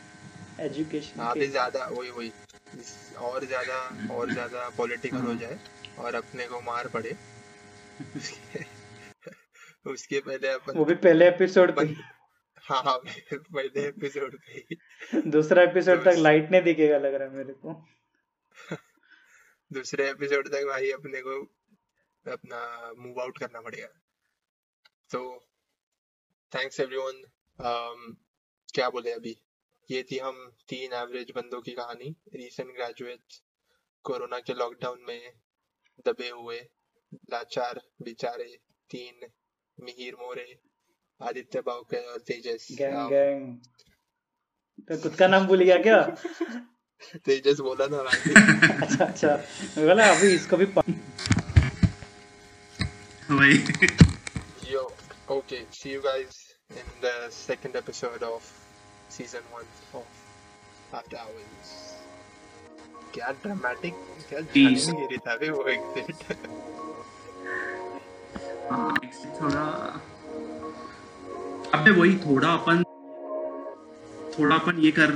एजुकेशन आधे ज़्यादा वही वही। और ज़्यादा और ज़्यादा पॉलिटिकल हो जाए और अपने को मार पड़े। उसके पहले अपन वो भी पहले एपिसोड पे हाँ। हाँ पहले एपिसोड पे दूसरा एपिसोड तक लाइट नहीं दिखेगा लग रहा है मेरे को। दूसरे एपिसोड तक भाई अपने को अपना मूव आउट करना पड़ेगा। तो थैंक्स एवरीवन क्या बोले अभी? ये थी हम तीन एवरेज बंदों की कहानी। रीसेंट ग्रेजुएट्स कोरोना के लॉकडाउन में दबे हुए लाचार बेचारे तीन मिहिर मोरे आदित्य बावकर और तेजस। गैंग गैंग तो खुद का नाम भूल गया क्या? तेजस बोला ना अच्छा अच्छा। बोला अभी इसको भी वही Yo, okay. See you guys in the second episode of season one of After Hours. क्या ड्रामेटिक क्या गिरी था बे वो एग्जिट हाँ, थोड़ा अबे वही थोड़ा अपन थोड़ा अपन ये कर